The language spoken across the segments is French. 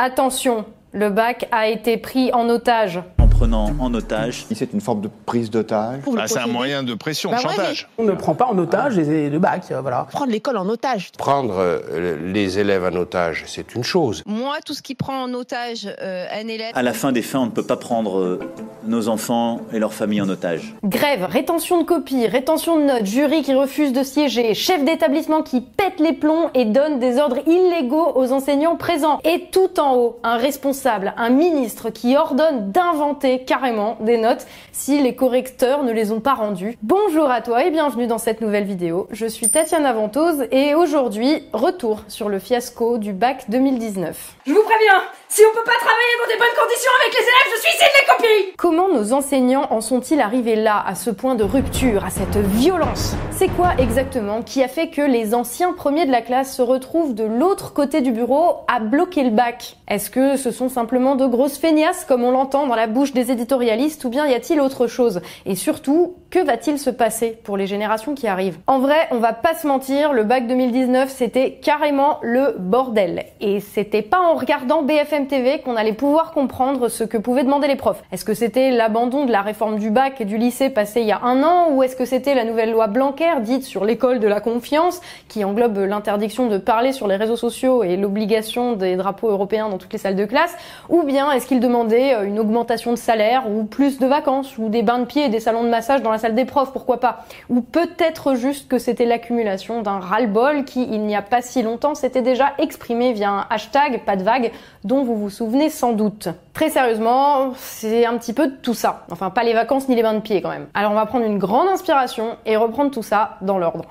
Attention, le bac a été pris en otage. En prenant en otage. C'est une forme de prise d'otage. Ah, c'est un moyen de pression, Bah de ouais, chantage. On ne prend pas en otage les- le bac, euh, voilà. Prendre l'école en otage. Prendre euh, les élèves en otage, c'est une chose. Moi, tout ce qui prend en otage euh, un élève. À la fin des fins, on ne peut pas prendre euh, nos enfants et leurs familles en otage. Grève, rétention de copies, rétention de notes, jury qui refuse de siéger, chef d'établissement qui pète les plombs et donne des ordres illégaux aux enseignants présents. Et tout en haut, un responsable, un ministre qui ordonne d'inventer carrément des notes si les correcteurs ne les ont pas rendues. Bonjour à toi et bienvenue dans cette nouvelle vidéo. Je suis Tatiana Ventose et aujourd'hui, retour sur le fiasco du bac 2019. Je vous préviens, si on peut pas travailler dans des bonnes conditions avec les élèves, je suicide les copies Comment nos enseignants en sont-ils arrivés là, à ce point de rupture, à cette violence? C'est quoi exactement qui a fait que les anciens premiers de la classe se retrouvent de l'autre côté du bureau à bloquer le bac? Est-ce que ce sont simplement de grosses feignasses comme on l'entend dans la bouche des éditorialistes ou bien y a-t-il autre chose? Et surtout, que va-t-il se passer pour les générations qui arrivent? En vrai, on va pas se mentir, le bac 2019 c'était carrément le bordel. Et c'était pas en regardant BFM TV qu'on allait pouvoir comprendre ce que pouvaient demander les profs. Est-ce que c'était l'abandon de la réforme du bac et du lycée passé il y a un an ou est-ce que c'était la nouvelle loi Blanquer dite sur l'école de la confiance qui englobe l'interdiction de parler sur les réseaux sociaux et l'obligation des drapeaux européens dans toutes les salles de classe ou bien est-ce qu'il demandait euh, une augmentation de salaire ou plus de vacances ou des bains de pieds et des salons de massage dans la salle des profs, pourquoi pas Ou peut-être juste que c'était l'accumulation d'un ras-le-bol qui, il n'y a pas si longtemps, s'était déjà exprimé via un hashtag, pas de vague, dont vous vous souvenez sans doute. Très sérieusement, c'est un petit peu tout ça. Enfin, pas les vacances ni les bains de pieds quand même. Alors on va prendre une grande inspiration et reprendre tout ça dans l'ordre.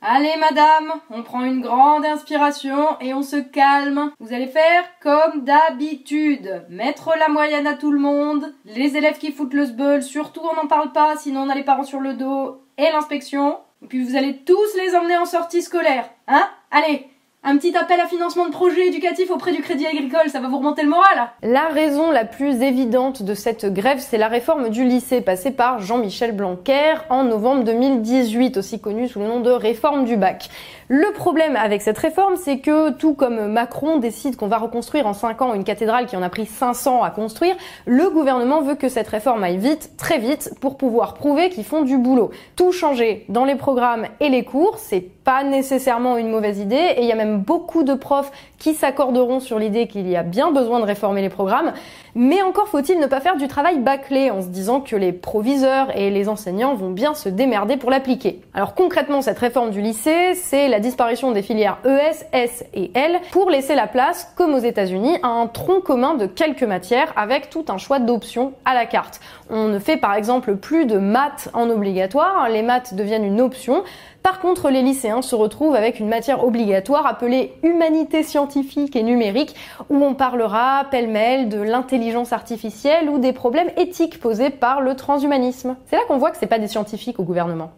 Allez madame, on prend une grande inspiration et on se calme. Vous allez faire comme d'habitude. Mettre la moyenne à tout le monde. Les élèves qui foutent le sbeul, surtout on n'en parle pas, sinon on a les parents sur le dos. Et l'inspection. Et puis vous allez tous les emmener en sortie scolaire. Hein? Allez, un petit appel à financement de projet éducatif auprès du Crédit Agricole, ça va vous remonter le moral La raison la plus évidente de cette grève, c'est la réforme du lycée passée par Jean-Michel Blanquer en novembre 2018, aussi connue sous le nom de réforme du bac. Le problème avec cette réforme, c'est que tout comme Macron décide qu'on va reconstruire en 5 ans une cathédrale qui en a pris 500 à construire, le gouvernement veut que cette réforme aille vite, très vite, pour pouvoir prouver qu'ils font du boulot. Tout changer dans les programmes et les cours, c'est pas nécessairement une mauvaise idée, et il y a même beaucoup de profs qui s'accorderont sur l'idée qu'il y a bien besoin de réformer les programmes, mais encore faut-il ne pas faire du travail bâclé en se disant que les proviseurs et les enseignants vont bien se démerder pour l'appliquer. Alors concrètement, cette réforme du lycée, c'est la disparition des filières ES, S et L pour laisser la place, comme aux États-Unis, à un tronc commun de quelques matières avec tout un choix d'options à la carte. On ne fait par exemple plus de maths en obligatoire, les maths deviennent une option. Par contre, les lycéens se retrouvent avec une matière obligatoire appelée humanité scientifique et numérique, où on parlera pêle-mêle de l'intelligence artificielle ou des problèmes éthiques posés par le transhumanisme. C'est là qu'on voit que c'est pas des scientifiques au gouvernement.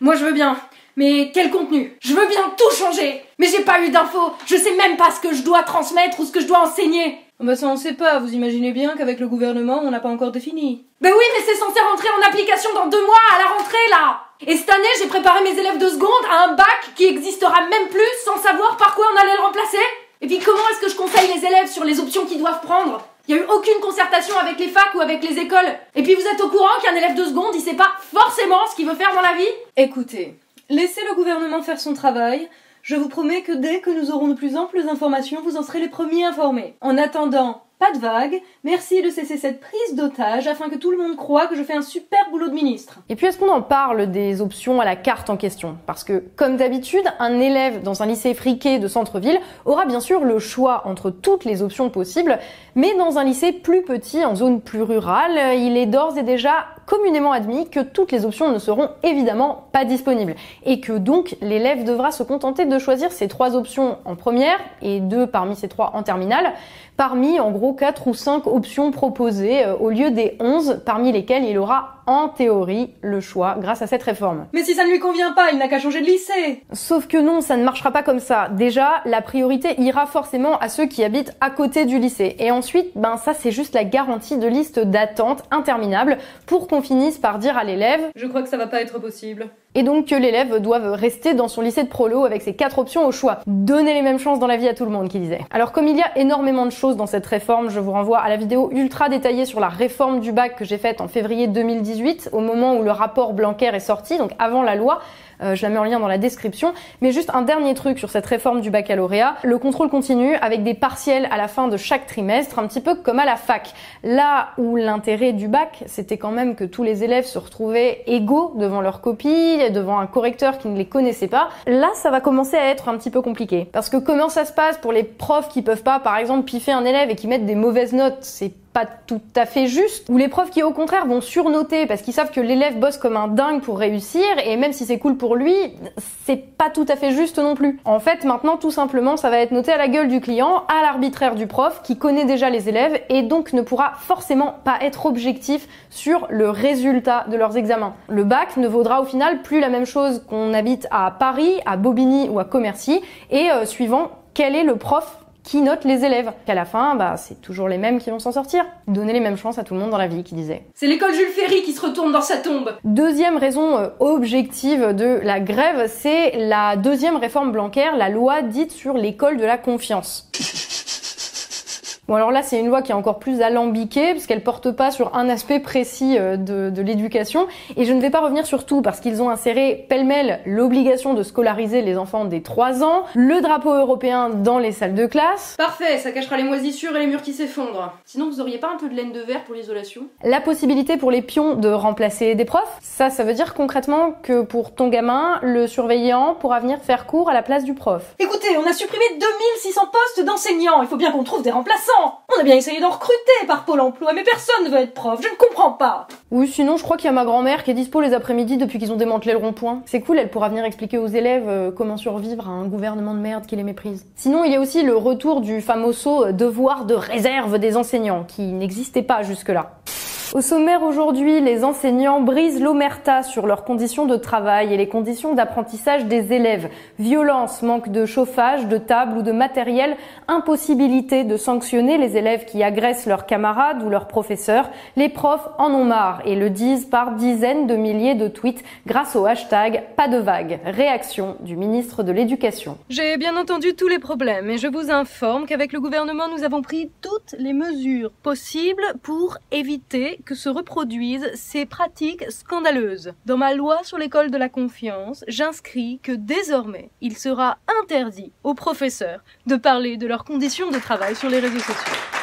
Moi je veux bien, mais quel contenu? Je veux bien tout changer. Mais j'ai pas eu d'infos, je sais même pas ce que je dois transmettre ou ce que je dois enseigner. Bah ça on sait pas, vous imaginez bien qu'avec le gouvernement on n'a pas encore défini. Ben oui, mais c'est censé rentrer en application dans deux mois à la rentrée là. Et cette année, j'ai préparé mes élèves de seconde à un bac qui existera même plus sans savoir par quoi on allait le remplacer. Et puis comment est-ce que je conseille les élèves sur les options qu'ils doivent prendre? Il y a eu aucune concertation avec les facs ou avec les écoles. Et puis vous êtes au courant qu'un élève de seconde, il sait pas forcément ce qu'il veut faire dans la vie? Écoutez, laissez le gouvernement faire son travail. Je vous promets que dès que nous aurons de plus amples informations, vous en serez les premiers informés. En attendant, pas de vague, merci de cesser cette prise d'otage afin que tout le monde croit que je fais un super boulot de ministre. Et puis est-ce qu'on en parle des options à la carte en question? Parce que comme d'habitude, un élève dans un lycée friqué de centre-ville aura bien sûr le choix entre toutes les options possibles, mais dans un lycée plus petit, en zone plus rurale, il est d'ores et déjà communément admis que toutes les options ne seront évidemment pas disponibles. Et que donc l'élève devra se contenter de choisir ces trois options en première et deux parmi ces trois en terminale parmi en gros quatre ou cinq options proposées euh, au lieu des 11 parmi lesquelles il aura en théorie, le choix grâce à cette réforme. Mais si ça ne lui convient pas, il n'a qu'à changer de lycée. Sauf que non, ça ne marchera pas comme ça. Déjà, la priorité ira forcément à ceux qui habitent à côté du lycée. Et ensuite, ben ça c'est juste la garantie de liste d'attente interminable pour qu'on finisse par dire à l'élève Je crois que ça va pas être possible. et donc que l'élève doive rester dans son lycée de prolo avec ses quatre options au choix. Donner les mêmes chances dans la vie à tout le monde, qui disait. Alors comme il y a énormément de choses dans cette réforme, je vous renvoie à la vidéo ultra détaillée sur la réforme du bac que j'ai faite en février 2018, au moment où le rapport Blanquer est sorti, donc avant la loi. Euh, je la mets en lien dans la description. Mais juste un dernier truc sur cette réforme du baccalauréat. Le contrôle continue avec des partiels à la fin de chaque trimestre, un petit peu comme à la fac. Là où l'intérêt du bac, c'était quand même que tous les élèves se retrouvaient égaux devant leurs copies, devant un correcteur qui ne les connaissait pas. Là, ça va commencer à être un petit peu compliqué. Parce que comment ça se passe pour les profs qui peuvent pas, par exemple, piffer un élève et qui mettent des mauvaises notes? C'est pas tout à fait juste, ou les profs qui au contraire vont surnoter parce qu'ils savent que l'élève bosse comme un dingue pour réussir et même si c'est cool pour lui, c'est pas tout à fait juste non plus. En fait, maintenant tout simplement, ça va être noté à la gueule du client, à l'arbitraire du prof qui connaît déjà les élèves et donc ne pourra forcément pas être objectif sur le résultat de leurs examens. Le bac ne vaudra au final plus la même chose qu'on habite à Paris, à Bobigny ou à Commercy et euh, suivant quel est le prof qui note les élèves. Qu'à la fin, bah, c'est toujours les mêmes qui vont s'en sortir. Donner les mêmes chances à tout le monde dans la vie, qui disait. C'est l'école Jules Ferry qui se retourne dans sa tombe. Deuxième raison euh, objective de la grève, c'est la deuxième réforme Blanquer, la loi dite sur l'école de la confiance. Bon alors là c'est une loi qui est encore plus alambiquée parce qu'elle porte pas sur un aspect précis euh, de, de l'éducation et je ne vais pas revenir sur tout parce qu'ils ont inséré pêle-mêle l'obligation de scolariser les enfants des 3 ans, le drapeau européen dans les salles de classe, Parfait, ça cachera les moisissures et les murs qui s'effondrent. Sinon, vous auriez pas un peu de laine de verre pour l'isolation? La possibilité pour les pions de remplacer des profs. Ça ça veut dire concrètement que pour ton gamin, le surveillant pourra venir faire cours à la place du prof. Écoutez, on a supprimé 2600 postes d'enseignants. Il faut bien qu'on trouve des remplaçants. On a bien essayé d'en recruter par Pôle emploi, mais personne ne veut être prof. Je ne comprends pas. Oui, sinon, je crois qu'il y a ma grand-mère qui est dispo les après-midi depuis qu'ils ont démantelé le rond-point. C'est cool, elle pourra venir expliquer aux élèves euh, comment survivre à un gouvernement de merde qui les méprise. Sinon, il y a aussi le retour du famoso euh, devoir de réserve des enseignants, qui n'existait pas jusque-là. Au sommaire aujourd'hui, les enseignants brisent l'omerta sur leurs conditions de travail et les conditions d'apprentissage des élèves. Violence, manque de chauffage, de table ou de matériel, impossibilité de sanctionner les élèves qui agressent leurs camarades ou leurs professeurs. Les profs en ont marre et le disent par dizaines de milliers de tweets grâce au hashtag pas de vague. Réaction du ministre de l'Éducation. J'ai bien entendu tous les problèmes et je vous informe qu'avec le gouvernement, nous avons pris toutes les mesures possibles pour éviter que se reproduisent ces pratiques scandaleuses. Dans ma loi sur l'école de la confiance, j'inscris que désormais, il sera interdit aux professeurs de parler de leurs conditions de travail sur les réseaux sociaux.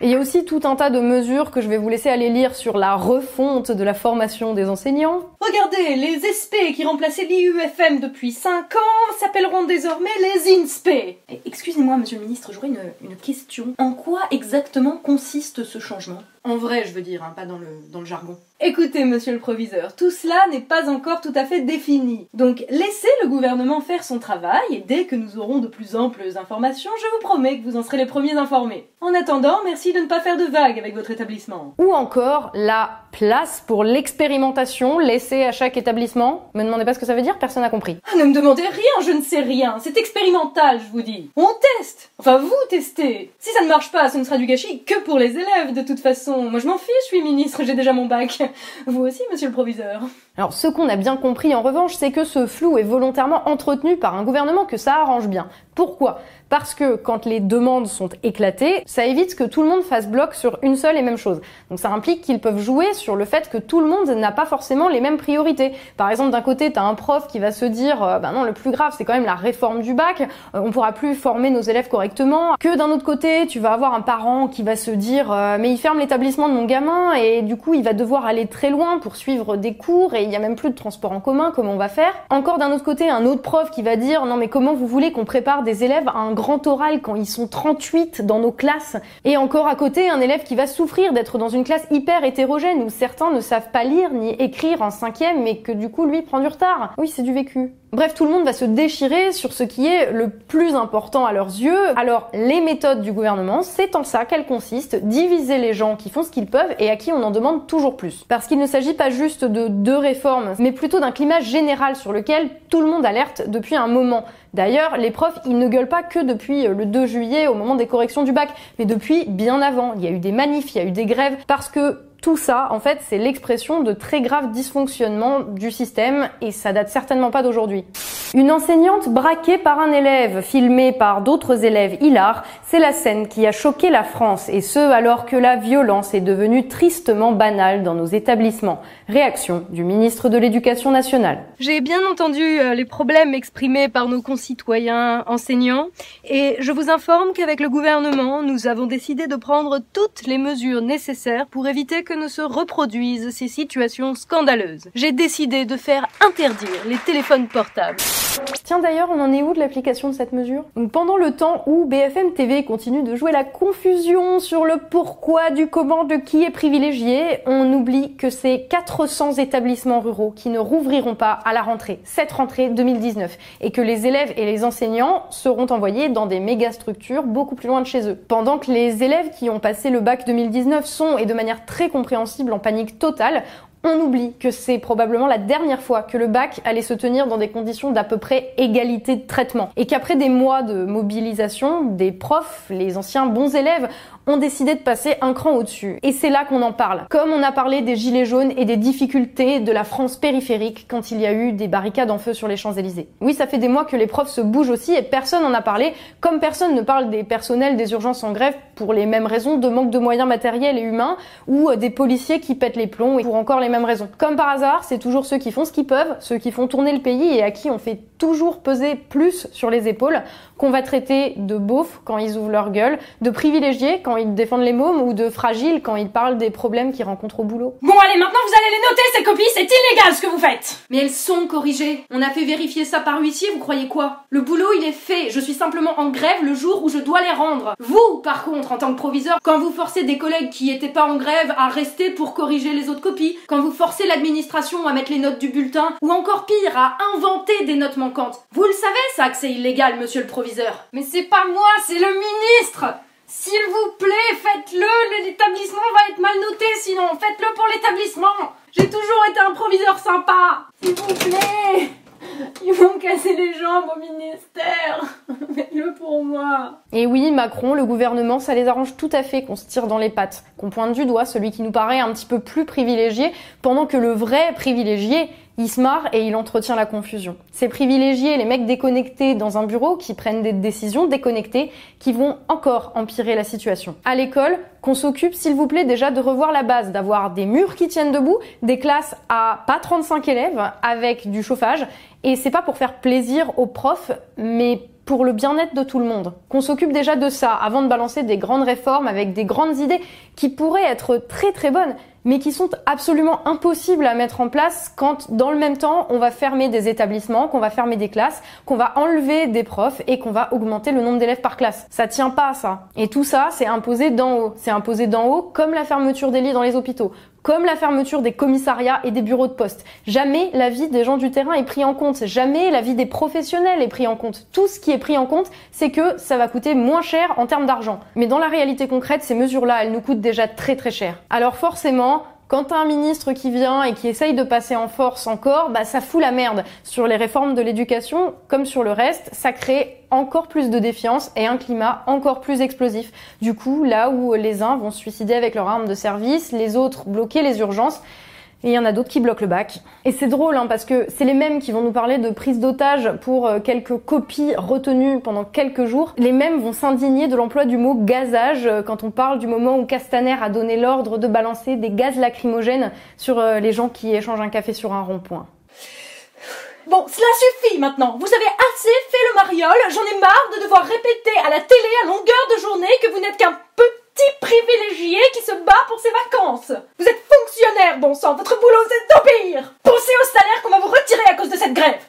Et il y a aussi tout un tas de mesures que je vais vous laisser aller lire sur la refonte de la formation des enseignants. Regardez, les SP qui remplaçaient l'IUFM depuis 5 ans s'appelleront désormais les INSP. Excusez-moi, monsieur le ministre, j'aurais une, question. En quoi exactement consiste ce changement? En vrai, je veux dire, hein, pas dans le jargon. Écoutez, monsieur le proviseur, tout cela n'est pas encore tout à fait défini. Donc laissez le gouvernement faire son travail et dès que nous aurons de plus amples informations, je vous promets que vous en serez les premiers informés. En attendant, merci de ne pas faire de vagues avec votre établissement. Ou encore la place pour l'expérimentation laissée à chaque établissement. Me demandez pas ce que ça veut dire, personne n'a compris. Ah, ne me demandez rien, je ne sais rien. C'est expérimental, je vous dis. On teste. Enfin, vous testez. Si ça ne marche pas, ce ne sera du gâchis que pour les élèves, de toute façon. Moi, je m'en fiche, je suis ministre, j'ai déjà mon bac. Vous aussi, monsieur le proviseur. Alors ce qu'on a bien compris en revanche, c'est que ce flou est volontairement entretenu par un gouvernement que ça arrange bien. Pourquoi? Parce que quand les demandes sont éclatées, ça évite que tout le monde fasse bloc sur une seule et même chose. Donc ça implique qu'ils peuvent jouer sur le fait que tout le monde n'a pas forcément les mêmes priorités. Par exemple, d'un côté, t'as un prof qui va se dire, euh, bah non, le plus grave, c'est quand même la réforme du bac, euh, on pourra plus former nos élèves correctement. Que d'un autre côté, tu vas avoir un parent qui va se dire, euh, mais il ferme l'établissement de mon gamin et du coup, il va devoir aller très loin pour suivre des cours et il y a même plus de transport en commun, comment on va faire? Encore d'un autre côté, un autre prof qui va dire, non mais comment vous voulez qu'on prépare des élèves à un grand oral quand ils sont 38 dans nos classes Et encore à côté, un élève qui va souffrir d'être dans une classe hyper hétérogène où certains ne savent pas lire ni écrire en cinquième mais que du coup lui prend du retard. Oui, c'est du vécu. Bref, tout le monde va se déchirer sur ce qui est le plus important à leurs yeux. Alors, les méthodes du gouvernement, c'est en ça qu'elles consistent, diviser les gens qui font ce qu'ils peuvent et à qui on en demande toujours plus. Parce qu'il ne s'agit pas juste de deux réformes, mais plutôt d'un climat général sur lequel tout le monde alerte depuis un moment. D'ailleurs, les profs, ils ne gueulent pas que depuis le 2 juillet au moment des corrections du bac, mais depuis bien avant. Il y a eu des manifs, il y a eu des grèves, parce que tout ça, en fait, c'est l'expression de très graves dysfonctionnements du système et ça date certainement pas d'aujourd'hui. Une enseignante braquée par un élève, filmée par d'autres élèves hilar, c'est la scène qui a choqué la France et ce alors que la violence est devenue tristement banale dans nos établissements. Réaction du ministre de l'Éducation nationale. J'ai bien entendu euh, les problèmes exprimés par nos concitoyens enseignants et je vous informe qu'avec le gouvernement, nous avons décidé de prendre toutes les mesures nécessaires pour éviter que ne se reproduisent ces situations scandaleuses. J'ai décidé de faire interdire les téléphones portables. Tiens d'ailleurs, on en est où de l'application de cette mesure? Pendant le temps où BFM TV continue de jouer la confusion sur le pourquoi du comment de qui est privilégié, on oublie que c'est 400 établissements ruraux qui ne rouvriront pas à la rentrée, cette rentrée 2019, et que les élèves et les enseignants seront envoyés dans des méga structures beaucoup plus loin de chez eux. Pendant que les élèves qui ont passé le bac 2019 sont, et de manière très compréhensible, en panique totale, on oublie que c'est probablement la dernière fois que le bac allait se tenir dans des conditions d'à peu près égalité de traitement. Et qu'après des mois de mobilisation, des profs, les anciens bons élèves, ont décidé de passer un cran au-dessus. Et c'est là qu'on en parle. Comme on a parlé des gilets jaunes et des difficultés de la France périphérique quand il y a eu des barricades en feu sur les Champs-Élysées. Oui, ça fait des mois que les profs se bougent aussi et personne n'en a parlé, comme personne ne parle des personnels des urgences en grève pour les mêmes raisons de manque de moyens matériels et humains ou des policiers qui pètent les plombs et pour encore les mêmes raisons. Comme par hasard, c'est toujours ceux qui font ce qu'ils peuvent, ceux qui font tourner le pays et à qui on fait toujours peser plus sur les épaules qu'on va traiter de beaufs quand ils ouvrent leur gueule, de privilégiés quand ils défendent les mômes ou de fragiles quand ils parlent des problèmes qu'ils rencontrent au boulot. Bon allez, maintenant vous allez les noter ces copies, c'est illégal ce que vous faites Mais elles sont corrigées. On a fait vérifier ça par huissier, vous croyez quoi? Le boulot il est fait, je suis simplement en grève le jour où je dois les rendre. Vous, par contre, en tant que proviseur, quand vous forcez des collègues qui étaient pas en grève à rester pour corriger les autres copies, quand vous forcez l'administration à mettre les notes du bulletin, ou encore pire, à inventer des notes manquantes, vous le savez ça que c'est illégal, monsieur le proviseur. Mais c'est pas moi, c'est le ministre s'il vous plaît, faites-le, l'établissement va être mal noté sinon, faites-le pour l'établissement. J'ai toujours été un proviseur sympa. S'il vous plaît. Ils vont casser les jambes au ministère. Faites-le pour moi. Et oui, Macron, le gouvernement, ça les arrange tout à fait qu'on se tire dans les pattes, qu'on pointe du doigt celui qui nous paraît un petit peu plus privilégié, pendant que le vrai privilégié, il se marre et il entretient la confusion. Ces privilégiés, les mecs déconnectés dans un bureau qui prennent des décisions déconnectées qui vont encore empirer la situation. À l'école, qu'on s'occupe s'il vous plaît déjà de revoir la base, d'avoir des murs qui tiennent debout, des classes à pas 35 élèves avec du chauffage et c'est pas pour faire plaisir aux profs mais pour le bien-être de tout le monde. Qu'on s'occupe déjà de ça avant de balancer des grandes réformes avec des grandes idées qui pourraient être très très bonnes mais qui sont absolument impossibles à mettre en place quand, dans le même temps, on va fermer des établissements, qu'on va fermer des classes, qu'on va enlever des profs et qu'on va augmenter le nombre d'élèves par classe. Ça tient pas, ça. Et tout ça, c'est imposé d'en haut. C'est imposé d'en haut comme la fermeture des lits dans les hôpitaux, comme la fermeture des commissariats et des bureaux de poste. Jamais la vie des gens du terrain est pris en compte, jamais la vie des professionnels est pris en compte. Tout ce qui est pris en compte, c'est que ça va coûter moins cher en termes d'argent. Mais dans la réalité concrète, ces mesures-là, elles nous coûtent déjà très très cher. Alors forcément, quand t'as un ministre qui vient et qui essaye de passer en force encore, bah ça fout la merde. Sur les réformes de l'éducation, comme sur le reste, ça crée encore plus de défiance et un climat encore plus explosif. Du coup, là où les uns vont se suicider avec leur arme de service, les autres bloquer les urgences, et il y en a d'autres qui bloquent le bac. Et c'est drôle hein, parce que c'est les mêmes qui vont nous parler de prise d'otage pour euh, quelques copies retenues pendant quelques jours. Les mêmes vont s'indigner de l'emploi du mot gazage euh, quand on parle du moment où Castaner a donné l'ordre de balancer des gaz lacrymogènes sur euh, les gens qui échangent un café sur un rond-point. Bon, cela suffit maintenant. Vous avez assez fait le mariole. J'en ai marre de devoir répéter à la télé à longueur de journée que vous n'êtes qu'un petit privilégié qui se bat pour ses vacances. Vous êtes fonctionnaire, bon sang. Votre boulot, c'est d'obéir. Pensez au salaire qu'on va vous retirer à cause de cette grève.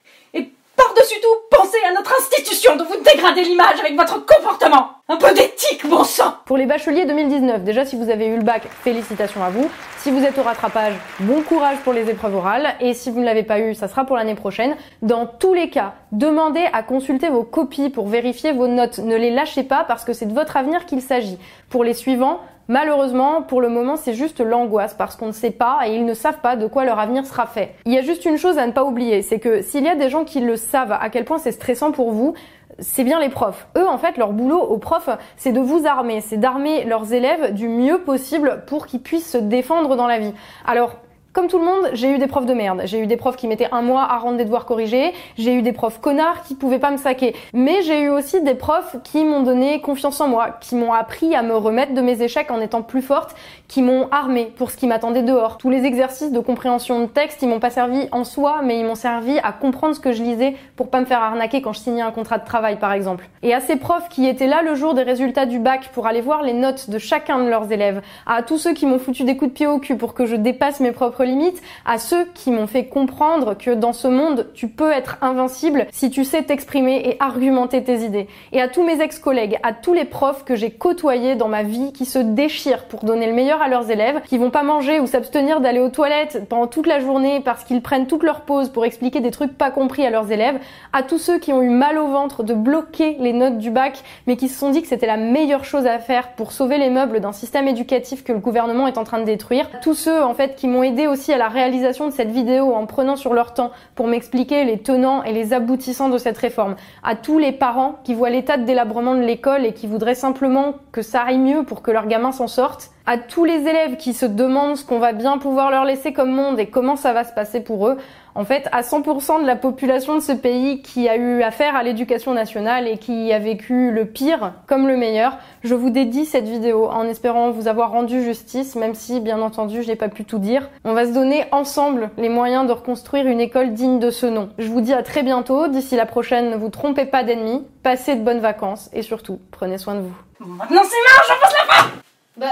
Par-dessus tout, pensez à notre institution dont vous dégradez l'image avec votre comportement. Un peu d'éthique, bon sang Pour les bacheliers 2019, déjà si vous avez eu le bac, félicitations à vous. Si vous êtes au rattrapage, bon courage pour les épreuves orales. Et si vous ne l'avez pas eu, ça sera pour l'année prochaine. Dans tous les cas, demandez à consulter vos copies pour vérifier vos notes. Ne les lâchez pas parce que c'est de votre avenir qu'il s'agit. Pour les suivants, Malheureusement, pour le moment, c'est juste l'angoisse parce qu'on ne sait pas et ils ne savent pas de quoi leur avenir sera fait. Il y a juste une chose à ne pas oublier, c'est que s'il y a des gens qui le savent à quel point c'est stressant pour vous, c'est bien les profs. Eux, en fait, leur boulot aux profs, c'est de vous armer, c'est d'armer leurs élèves du mieux possible pour qu'ils puissent se défendre dans la vie. Alors, comme tout le monde, j'ai eu des profs de merde. J'ai eu des profs qui mettaient un mois à rendre des devoirs corrigés. J'ai eu des profs connards qui pouvaient pas me saquer. Mais j'ai eu aussi des profs qui m'ont donné confiance en moi, qui m'ont appris à me remettre de mes échecs en étant plus forte, qui m'ont armé pour ce qui m'attendait dehors. Tous les exercices de compréhension de texte, ils m'ont pas servi en soi, mais ils m'ont servi à comprendre ce que je lisais pour pas me faire arnaquer quand je signais un contrat de travail, par exemple. Et à ces profs qui étaient là le jour des résultats du bac pour aller voir les notes de chacun de leurs élèves, à tous ceux qui m'ont foutu des coups de pied au cul pour que je dépasse mes propres limite à ceux qui m'ont fait comprendre que dans ce monde, tu peux être invincible si tu sais t'exprimer et argumenter tes idées. Et à tous mes ex-collègues, à tous les profs que j'ai côtoyés dans ma vie qui se déchirent pour donner le meilleur à leurs élèves, qui vont pas manger ou s'abstenir d'aller aux toilettes pendant toute la journée parce qu'ils prennent toute leur pause pour expliquer des trucs pas compris à leurs élèves, à tous ceux qui ont eu mal au ventre de bloquer les notes du bac mais qui se sont dit que c'était la meilleure chose à faire pour sauver les meubles d'un système éducatif que le gouvernement est en train de détruire, tous ceux en fait qui m'ont aidé aussi à la réalisation de cette vidéo en prenant sur leur temps pour m'expliquer les tenants et les aboutissants de cette réforme. À tous les parents qui voient l'état de délabrement de l'école et qui voudraient simplement que ça aille mieux pour que leurs gamins s'en sortent. À tous les élèves qui se demandent ce qu'on va bien pouvoir leur laisser comme monde et comment ça va se passer pour eux en fait, à 100% de la population de ce pays qui a eu affaire à l'éducation nationale et qui a vécu le pire comme le meilleur, je vous dédie cette vidéo en espérant vous avoir rendu justice, même si, bien entendu, je n'ai pas pu tout dire. On va se donner ensemble les moyens de reconstruire une école digne de ce nom. Je vous dis à très bientôt. D'ici la prochaine, ne vous trompez pas d'ennemis, passez de bonnes vacances et surtout, prenez soin de vous. Maintenant c'est marre, j'en passe la fin Bah,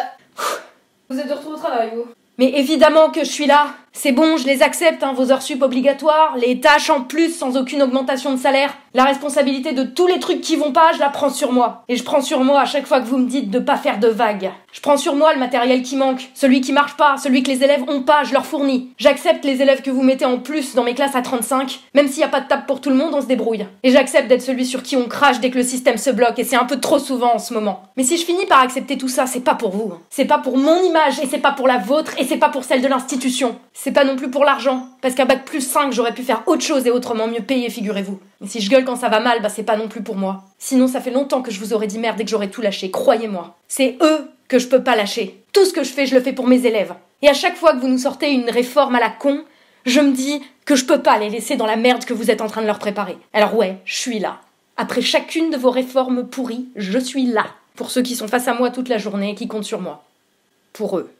vous êtes de retour au travail, vous Mais évidemment que je suis là c'est bon, je les accepte, hein, vos heures sup obligatoires, les tâches en plus sans aucune augmentation de salaire. La responsabilité de tous les trucs qui vont pas, je la prends sur moi. Et je prends sur moi à chaque fois que vous me dites de pas faire de vagues. Je prends sur moi le matériel qui manque, celui qui marche pas, celui que les élèves ont pas, je leur fournis. J'accepte les élèves que vous mettez en plus dans mes classes à 35, même s'il y a pas de table pour tout le monde, on se débrouille. Et j'accepte d'être celui sur qui on crache dès que le système se bloque, et c'est un peu trop souvent en ce moment. Mais si je finis par accepter tout ça, c'est pas pour vous. C'est pas pour mon image, et c'est pas pour la vôtre, et c'est pas pour celle de l'institution. C'est pas non plus pour l'argent parce qu'un bac plus 5, j'aurais pu faire autre chose et autrement mieux payer, figurez-vous. Si je gueule quand ça va mal, bah c'est pas non plus pour moi. Sinon, ça fait longtemps que je vous aurais dit merde et que j'aurais tout lâché, croyez-moi. C'est eux que je peux pas lâcher. Tout ce que je fais, je le fais pour mes élèves. Et à chaque fois que vous nous sortez une réforme à la con, je me dis que je peux pas les laisser dans la merde que vous êtes en train de leur préparer. Alors ouais, je suis là. Après chacune de vos réformes pourries, je suis là. Pour ceux qui sont face à moi toute la journée et qui comptent sur moi. Pour eux.